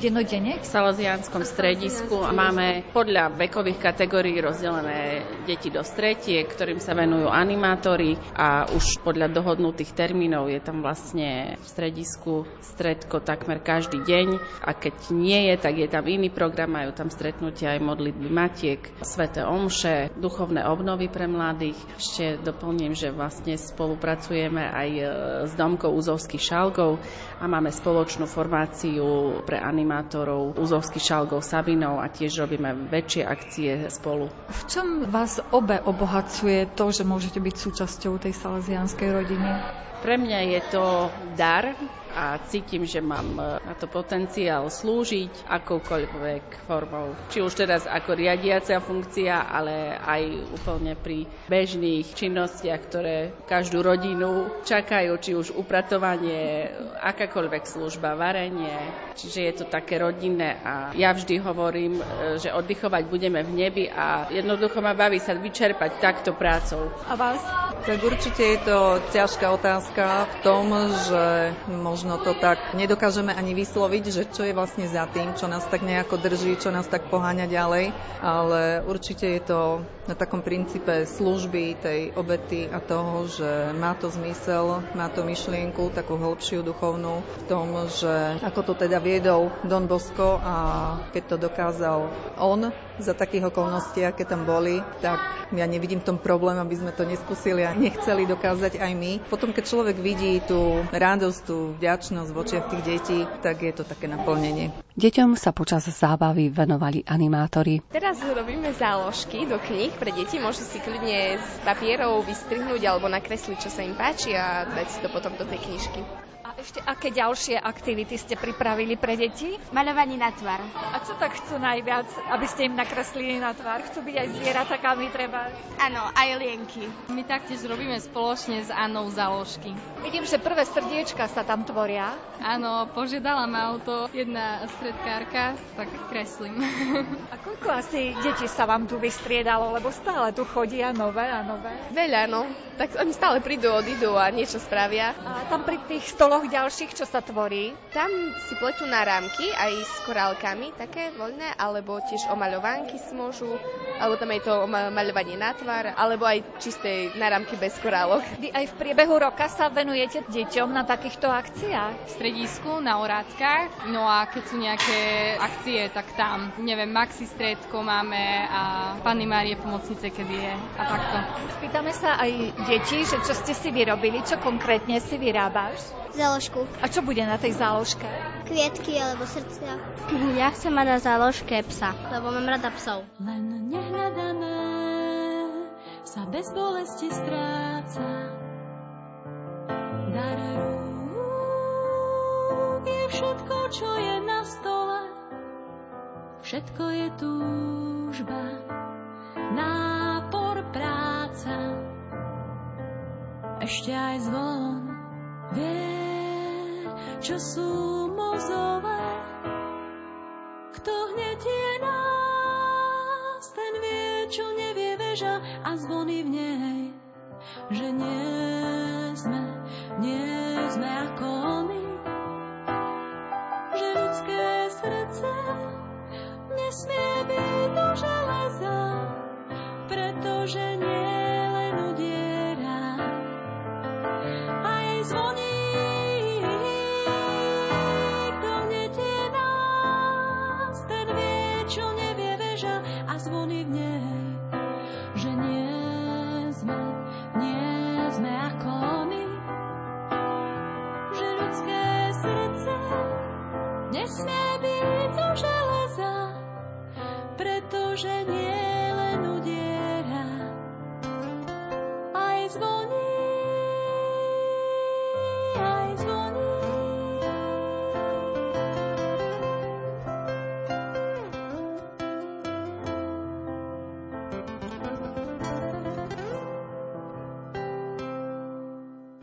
dennodenne? V Salesianskom stredisku máme podľa vekových kategórií rozdelené deti do stretiek, ktorým sa venujú animátori a už podľa dohodnutých termínov je tam vlastne v stredisku stredko takmer každý deň a keď nie je, tak je tam iný program, majú tam stretnutia aj modlitby matiek, sveté omše, duchovné obnovy pre mladých. Ešte doplním, že vlastne spolupracujeme aj e, s Domkou Úzovských šalgov a máme spoločnú formáciu pre animátorov Úzovských šalgov Sabinov a tiež robíme väčšie akcie spolu. V čom vás obe obohacuje to, že môžete byť súčasťou tej salesianskej rodiny? Pre mňa je to dar, a cítim, že mám e, na to potenciál slúžiť akoukoľvek formou. Či už teraz ako riadiacia funkcia, ale aj úplne pri bežných činnostiach, ktoré každú rodinu čakajú, či už upratovanie, akákoľvek služba, varenie. Čiže je to také rodinné a ja vždy hovorím, e, že oddychovať budeme v nebi a jednoducho ma baví sa vyčerpať takto prácou. A vás? Tak určite je to ťažká otázka v tom, že možno to tak nedokážeme ani vysloviť, že čo je vlastne za tým, čo nás tak nejako drží, čo nás tak poháňa ďalej, ale určite je to na takom princípe služby, tej obety a toho, že má to zmysel, má to myšlienku, takú hĺbšiu duchovnú v tom, že ako to teda viedol Don Bosco a keď to dokázal on za takých okolností, aké tam boli, tak ja nevidím tom problém, aby sme to neskúsili a nechceli dokázať aj my. Potom, keď človek vidí tú radosť, tú vďačnosť v očiach tých detí, tak je to také naplnenie. Deťom sa počas zábavy venovali animátori. Teraz robíme záložky do kníh pre deti. Môžu si kľudne z papierov vystrihnúť alebo nakresliť, čo sa im páči a dať si to potom do tej knižky ešte aké ďalšie aktivity ste pripravili pre deti? Maľovanie na tvár. A čo tak chcú najviac, aby ste im nakreslili na tvár? Chcú byť aj zvieratakami treba? Áno, aj lienky. My taktiež robíme spoločne s Annou záložky. Vidím, že prvé srdiečka sa tam tvoria. Áno, požiadala ma o to jedna stredkárka, tak kreslím. A koľko asi detí sa vám tu vystriedalo, lebo stále tu chodia nové a nové? Veľa, no. Tak oni stále prídu, odídu a niečo spravia. A tam pri tých stoloch ďalších, čo sa tvorí? Tam si pletú náramky aj s korálkami, také voľné, alebo tiež omaľovánky si môžu, alebo tam je to maľovanie na tvár, alebo aj čisté náramky bez korálok. Vy aj v priebehu roka sa venujete deťom na takýchto akciách? V stredisku, na orátkach, no a keď sú nejaké akcie, tak tam, neviem, Maxi stredko máme a Panny Márie pomocnice, kedy je a takto. Spýtame sa aj deti, že čo ste si vyrobili, čo konkrétne si vyrábaš? Záložku. A čo bude na tej záložke? Kvietky alebo srdcia. Ja chcem mať na záložke psa, lebo mám rada psov. Len nehľadané sa bez bolesti stráca. Dar rúk je všetko, čo je na stole. Všetko je túžba, nápor, práca. Ešte aj zvon vie, čo sú mozové. Kto hnetie nás, ten vie, čo nevie veža a zvony v nej, že nie sme, nie sme ako oni. Že ľudské srdce nesmie byť do železa, pretože nie pretože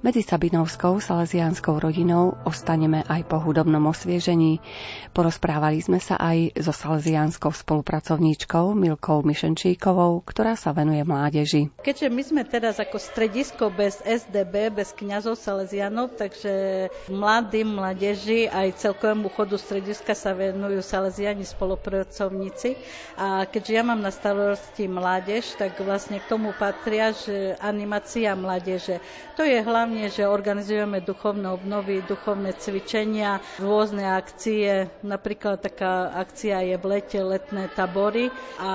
Medzi Sabinovskou salesiánskou rodinou ostaneme aj po hudobnom osviežení. Porozprávali sme sa aj so salesiánskou spolupracovníčkou Milkou Mišenčíkovou, ktorá sa venuje mládeži. Keďže my sme teraz ako stredisko bez SDB, bez kňazov salesianov, takže mladým mládeži aj celkovému chodu strediska sa venujú salesiani spolupracovníci. A keďže ja mám na starosti mládež, tak vlastne k tomu patria, že animácia mládeže. To je hlavne hlavne, že organizujeme duchovné obnovy, duchovné cvičenia, rôzne akcie. Napríklad taká akcia je v lete letné tabory a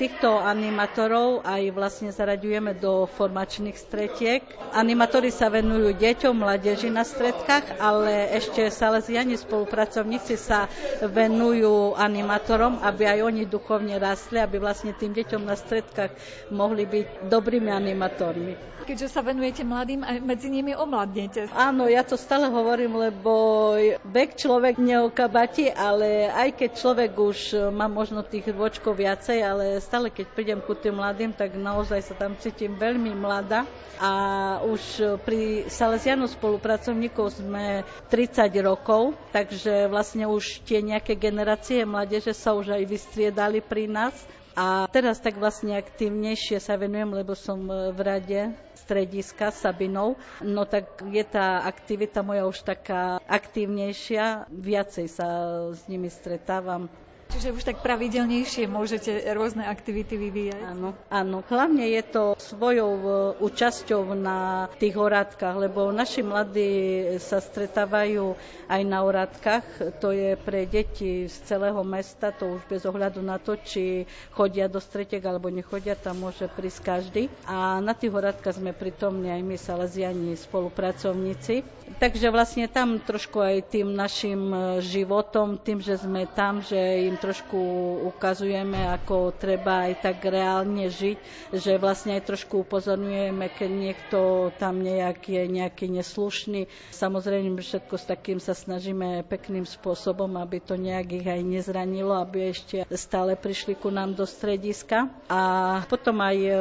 týchto animátorov aj vlastne zaraďujeme do formačných stretiek. Animátori sa venujú deťom, mládeži na stredkách, ale ešte salesiani spolupracovníci sa venujú animátorom, aby aj oni duchovne rastli, aby vlastne tým deťom na stredkách mohli byť dobrými animátormi. Keďže sa venujete mladým, aj medzi nimi omladnete. Áno, ja to stále hovorím, lebo vek človek neokabati, ale aj keď človek už má možno tých rôčkov viacej, ale stále keď prídem ku tým mladým, tak naozaj sa tam cítim veľmi mladá. A už pri Salesianu spolupracovníkov sme 30 rokov, takže vlastne už tie nejaké generácie mládeže sa už aj vystriedali pri nás. A teraz tak vlastne aktívnejšie sa venujem, lebo som v rade strediska Sabinov, no tak je tá aktivita moja už taká aktívnejšia, viacej sa s nimi stretávam. Čiže už tak pravidelnejšie môžete rôzne aktivity vyvíjať? Áno, áno. Hlavne je to svojou e, účasťou na tých orátkach, lebo naši mladí sa stretávajú aj na orátkach. To je pre deti z celého mesta, to už bez ohľadu na to, či chodia do stretiek alebo nechodia, tam môže prísť každý. A na tých orátkach sme pritomní aj my, Salesiani, spolupracovníci. Takže vlastne tam trošku aj tým našim e, životom, tým, že sme tam, že im trošku ukazujeme, ako treba aj tak reálne žiť, že vlastne aj trošku upozorňujeme, keď niekto tam nejak je nejaký neslušný. Samozrejme, všetko s takým sa snažíme pekným spôsobom, aby to nejak ich aj nezranilo, aby ešte stále prišli ku nám do strediska. A potom aj e,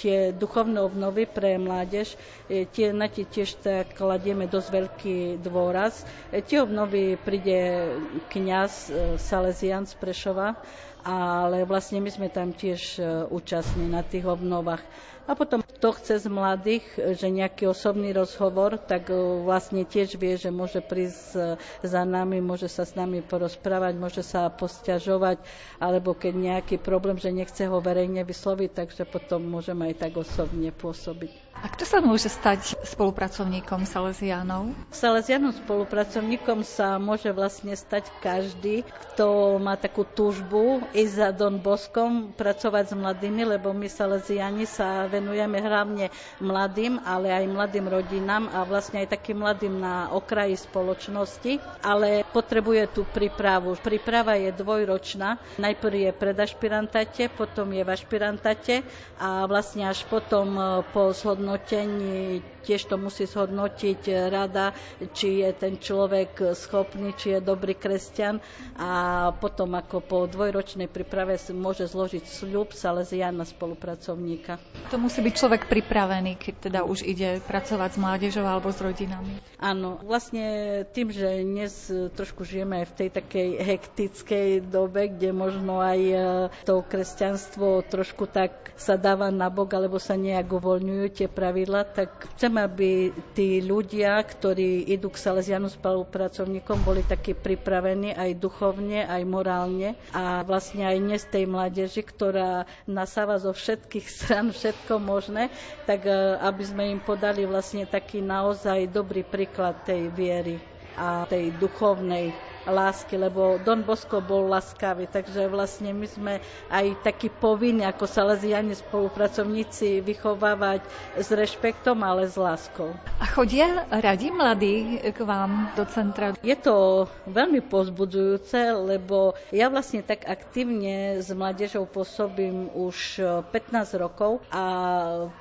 tie duchovné obnovy pre mládež, e, tie, na tie tiež tak kladieme dosť veľký dôraz. E, tie obnovy príde kňaz Salesian z Prešova, ale vlastne my sme tam tiež e, účastní na tých obnovách. A potom kto chce z mladých, že nejaký osobný rozhovor, tak e, vlastne tiež vie, že môže prísť e, za nami, môže sa s nami porozprávať, môže sa posťažovať, alebo keď nejaký problém, že nechce ho verejne vysloviť, takže potom môžeme aj tak osobne pôsobiť. A kto sa môže stať spolupracovníkom Salesianov? Salesianom spolupracovníkom sa môže vlastne stať každý, kto má takú túžbu ísť za Don Boskom, pracovať s mladými, lebo my Salesiani sa venujeme hlavne mladým, ale aj mladým rodinám a vlastne aj takým mladým na okraji spoločnosti, ale potrebuje tú prípravu. Príprava je dvojročná. Najprv je pred ašpirantate, potom je v ašpirantate a vlastne až potom po zhodnotení 我今天。Tiež to musí zhodnotiť rada, či je ten človek schopný, či je dobrý kresťan a potom ako po dvojročnej príprave môže zložiť sľub Salesiana spolupracovníka. To musí byť človek pripravený, keď teda už ide pracovať s mládežou alebo s rodinami. Áno, vlastne tým, že dnes trošku žijeme aj v tej takej hektickej dobe, kde možno aj e, to kresťanstvo trošku tak sa dáva nabok alebo sa nejak uvoľňujú tie pravidla, tak chcem, aby tí ľudia, ktorí idú k Salesianu spolupracovníkom, boli takí pripravení aj duchovne, aj morálne a vlastne aj dnes tej mládeži, ktorá nasáva zo všetkých stran všetko možné, tak e, aby sme im podali vlastne taký naozaj dobrý príklad tej viery a tej duchovnej lásky, lebo Don Bosco bol laskavý, takže vlastne my sme aj takí povinní ako Salesiani spolupracovníci vychovávať s rešpektom, ale s láskou. A chodia radi mladí k vám do centra? Je to veľmi pozbudzujúce, lebo ja vlastne tak aktívne s mládežou pôsobím už 15 rokov a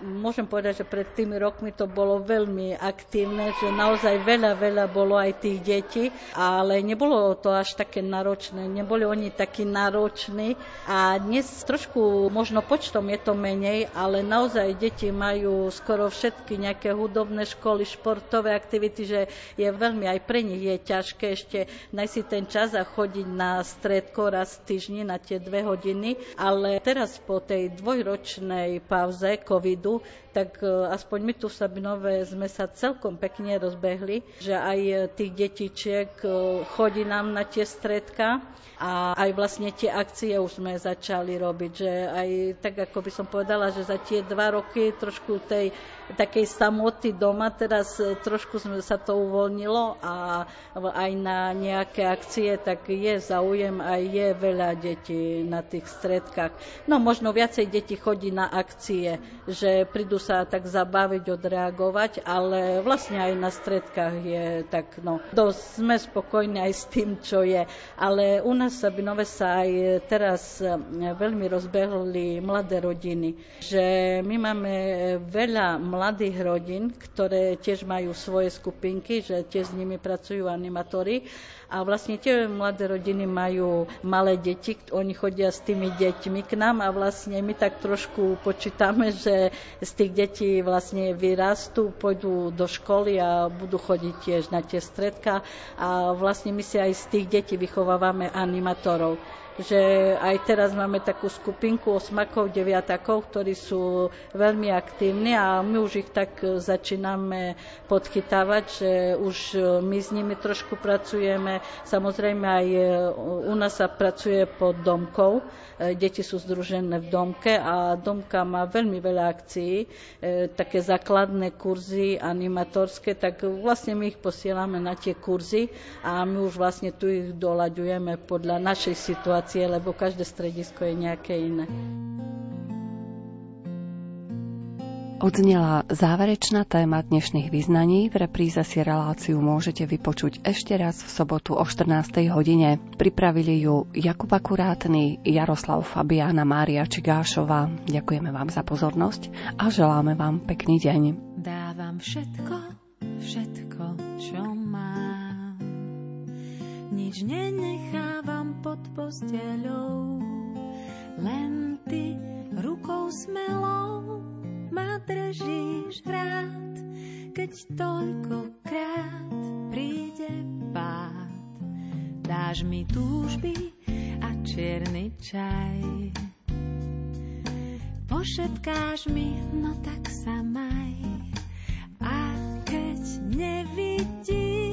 môžem povedať, že pred tými rokmi to bolo veľmi aktívne, že naozaj veľa, veľa bolo aj tých detí, ale nebolo nebolo to až také náročné, neboli oni takí nároční a dnes trošku možno počtom je to menej, ale naozaj deti majú skoro všetky nejaké hudobné školy, športové aktivity, že je veľmi aj pre nich je ťažké ešte nájsť si ten čas a chodiť na stredko raz týždni na tie dve hodiny, ale teraz po tej dvojročnej pauze covidu tak e, aspoň my tu v Sabinove sme sa celkom pekne rozbehli, že aj tých detičiek e, chodí nám na tie stredka a aj vlastne tie akcie už sme začali robiť, že aj tak ako by som povedala, že za tie dva roky trošku tej takej samoty doma, teraz e, trošku sa to uvoľnilo a aj na nejaké akcie, tak je záujem aj je veľa detí na tých stredkách. No možno viacej detí chodí na akcie, že prídu sa tak zabaviť, odreagovať, ale vlastne aj na stredkách je tak, no, dosť sme spokojní aj s tým, čo je. Ale u nás v Sabinove sa aj teraz e, veľmi rozbehli mladé rodiny, že my máme veľa mladých rodín, ktoré tiež majú svoje skupinky, že tiež s nimi pracujú animatóri a vlastne tie mladé rodiny majú malé deti, oni chodia s tými deťmi k nám a vlastne my tak trošku počítame, že z tých detí vlastne vyrastú, pôjdu do školy a budú chodiť tiež na tie stredka. A vlastne my si aj z tých detí vychovávame animatorov že aj teraz máme takú skupinku osmakov, deviatakov, ktorí sú veľmi aktívni a my už ich tak začíname podchytávať, že už my s nimi trošku pracujeme. Samozrejme aj u nás sa pracuje pod domkou, deti sú združené v domke a domka má veľmi veľa akcií, také základné kurzy animatorské, tak vlastne my ich posielame na tie kurzy a my už vlastne tu ich doľaďujeme podľa našej situácie, lebo každé stredisko je nejaké iné. Odznela záverečná téma dnešných vyznaní. V repríze si reláciu môžete vypočuť ešte raz v sobotu o 14. hodine. Pripravili ju Jakub Akurátny, Jaroslav Fabiana, Mária Čigášová. Ďakujeme vám za pozornosť a želáme vám pekný deň. Dávam všetko, všetko, čo mám. Nič nenechávam pod posteľou, len ty rukou smelou ma držíš rád, keď toľkokrát príde pád. Dáš mi túžby a čierny čaj. Pošetkáš mi, no tak sa maj. A keď nevidím,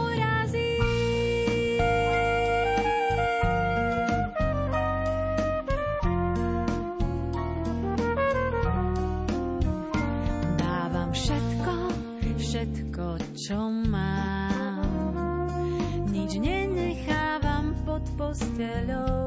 čo mám. Nič nenechávam pod posteľou,